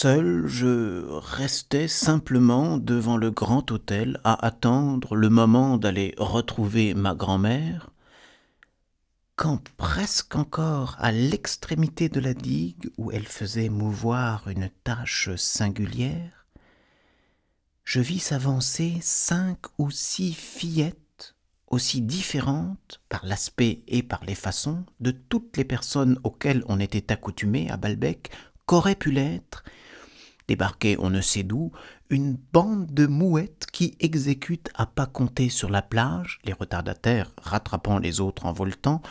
seul, je restais simplement devant le grand hôtel à attendre le moment d'aller retrouver ma grand-mère, quand presque encore à l'extrémité de la digue où elle faisait mouvoir une tache singulière, je vis s'avancer cinq ou six fillettes aussi différentes par l'aspect et par les façons de toutes les personnes auxquelles on était accoutumé à Balbec qu'aurait pu l'être, débarquer on ne sait d'où, une bande de mouettes qui exécutent à pas compter sur la plage, les retardataires rattrapant les autres en voltant,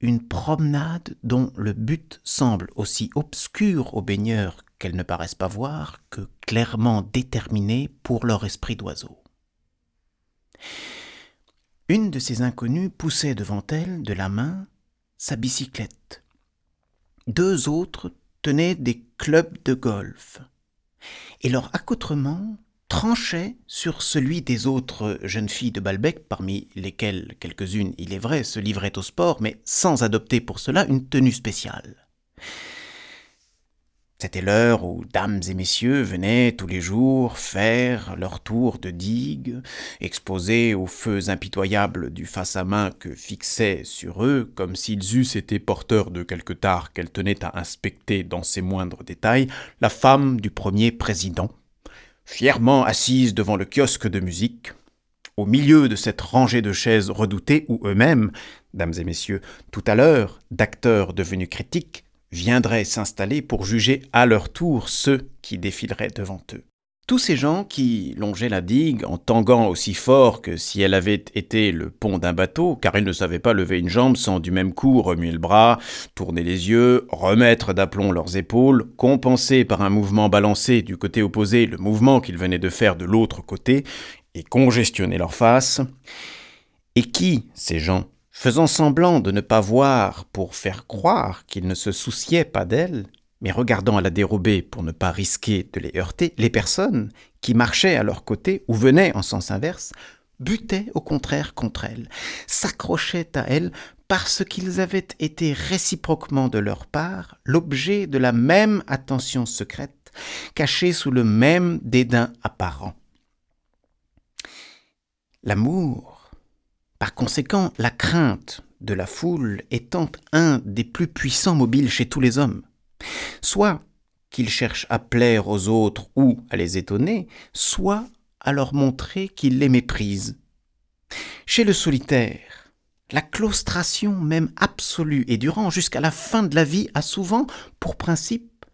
une promenade dont le but semble aussi obscur aux baigneurs qu'elles ne paraissent pas voir que clairement déterminé pour leur esprit d'oiseau. Une de ces inconnues poussait devant elle, de la main, sa bicyclette. Deux autres tenaient des clubs de golf, et leur accoutrement tranchait sur celui des autres jeunes filles de Balbec, parmi lesquelles quelques-unes, il est vrai, se livraient au sport, mais sans adopter pour cela une tenue spéciale. C'était l'heure où dames et messieurs venaient tous les jours faire leur tour de digue, exposés aux feux impitoyables du face à main que fixait sur eux, comme s'ils eussent été porteurs de quelque tard qu'elle tenait à inspecter dans ses moindres détails, la femme du premier président, fièrement assise devant le kiosque de musique, au milieu de cette rangée de chaises redoutées où eux-mêmes, dames et messieurs, tout à l'heure, d'acteurs devenus critiques, viendraient s'installer pour juger à leur tour ceux qui défileraient devant eux. Tous ces gens qui longeaient la digue en tanguant aussi fort que si elle avait été le pont d'un bateau, car ils ne savaient pas lever une jambe sans du même coup remuer le bras, tourner les yeux, remettre d'aplomb leurs épaules, compenser par un mouvement balancé du côté opposé le mouvement qu'ils venaient de faire de l'autre côté, et congestionner leur face. Et qui, ces gens, faisant semblant de ne pas voir pour faire croire qu'il ne se souciait pas d'elle, mais regardant à la dérobée pour ne pas risquer de les heurter, les personnes qui marchaient à leur côté ou venaient en sens inverse butaient au contraire contre elle, s'accrochaient à elle parce qu'ils avaient été réciproquement de leur part l'objet de la même attention secrète, cachée sous le même dédain apparent. L'amour par conséquent, la crainte de la foule étant un des plus puissants mobiles chez tous les hommes. Soit qu'il cherche à plaire aux autres ou à les étonner, soit à leur montrer qu'il les méprise. Chez le solitaire, la claustration même absolue et durant jusqu'à la fin de la vie a souvent pour principe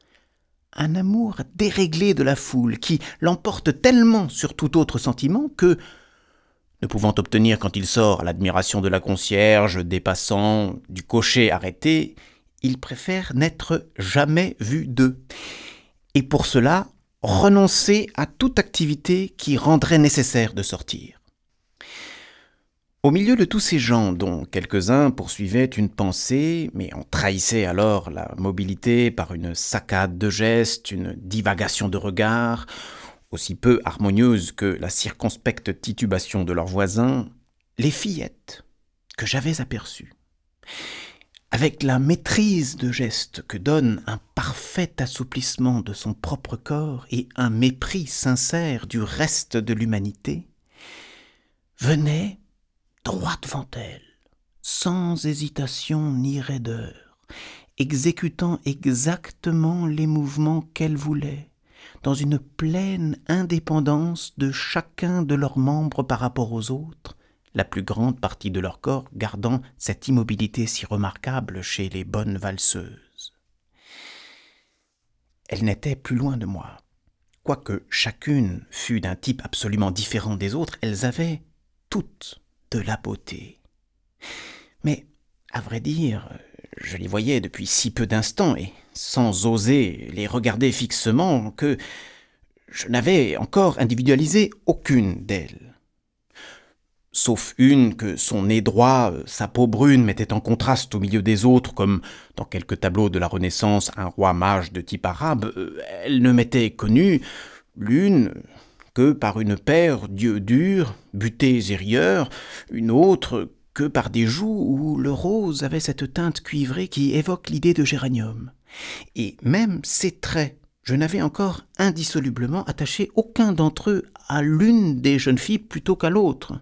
un amour déréglé de la foule qui l'emporte tellement sur tout autre sentiment que ne pouvant obtenir quand il sort l'admiration de la concierge, des passants, du cocher arrêté, il préfère n'être jamais vu d'eux. Et pour cela, renoncer à toute activité qui rendrait nécessaire de sortir. Au milieu de tous ces gens, dont quelques-uns poursuivaient une pensée, mais en trahissaient alors la mobilité par une saccade de gestes, une divagation de regards, aussi peu harmonieuse que la circonspecte titubation de leurs voisins, les fillettes que j'avais aperçues. Avec la maîtrise de geste que donne un parfait assouplissement de son propre corps et un mépris sincère du reste de l'humanité, venaient droit devant elle, sans hésitation ni raideur, exécutant exactement les mouvements qu'elle voulait, dans une pleine indépendance de chacun de leurs membres par rapport aux autres, la plus grande partie de leur corps gardant cette immobilité si remarquable chez les bonnes valseuses. Elles n'étaient plus loin de moi. Quoique chacune fût d'un type absolument différent des autres, elles avaient toutes de la beauté. Mais, à vrai dire, je les voyais depuis si peu d'instants, et sans oser les regarder fixement, que je n'avais encore individualisé aucune d'elles. Sauf une que son nez droit, sa peau brune mettait en contraste au milieu des autres, comme dans quelques tableaux de la Renaissance un roi mage de type arabe, elle ne m'était connue, l'une, que par une paire d'yeux durs, butés et rieurs, une autre que par des joues où le rose avait cette teinte cuivrée qui évoque l'idée de géranium. Et même ses traits, je n'avais encore indissolublement attaché aucun d'entre eux à l'une des jeunes filles plutôt qu'à l'autre.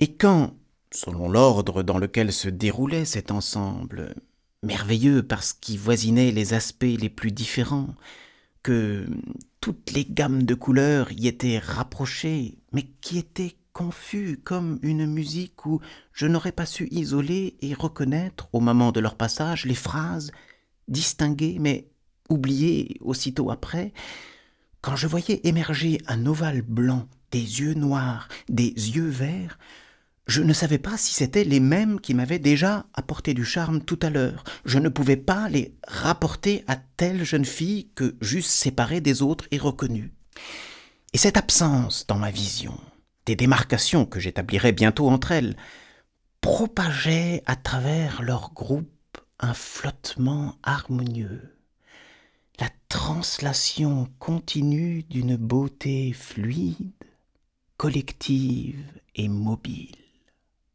Et quand, selon l'ordre dans lequel se déroulait cet ensemble, merveilleux parce qu'il voisinait les aspects les plus différents, que toutes les gammes de couleurs y étaient rapprochées, mais qui étaient confus comme une musique où je n'aurais pas su isoler et reconnaître au moment de leur passage les phrases, distinguer mais oublié aussitôt après, quand je voyais émerger un ovale blanc, des yeux noirs, des yeux verts, je ne savais pas si c'étaient les mêmes qui m'avaient déjà apporté du charme tout à l'heure. Je ne pouvais pas les rapporter à telle jeune fille que j'eusse séparée des autres et reconnue. Et cette absence dans ma vision, des démarcations que j'établirais bientôt entre elles, propageait à travers leur groupe un flottement harmonieux la translation continue d'une beauté fluide, collective et mobile.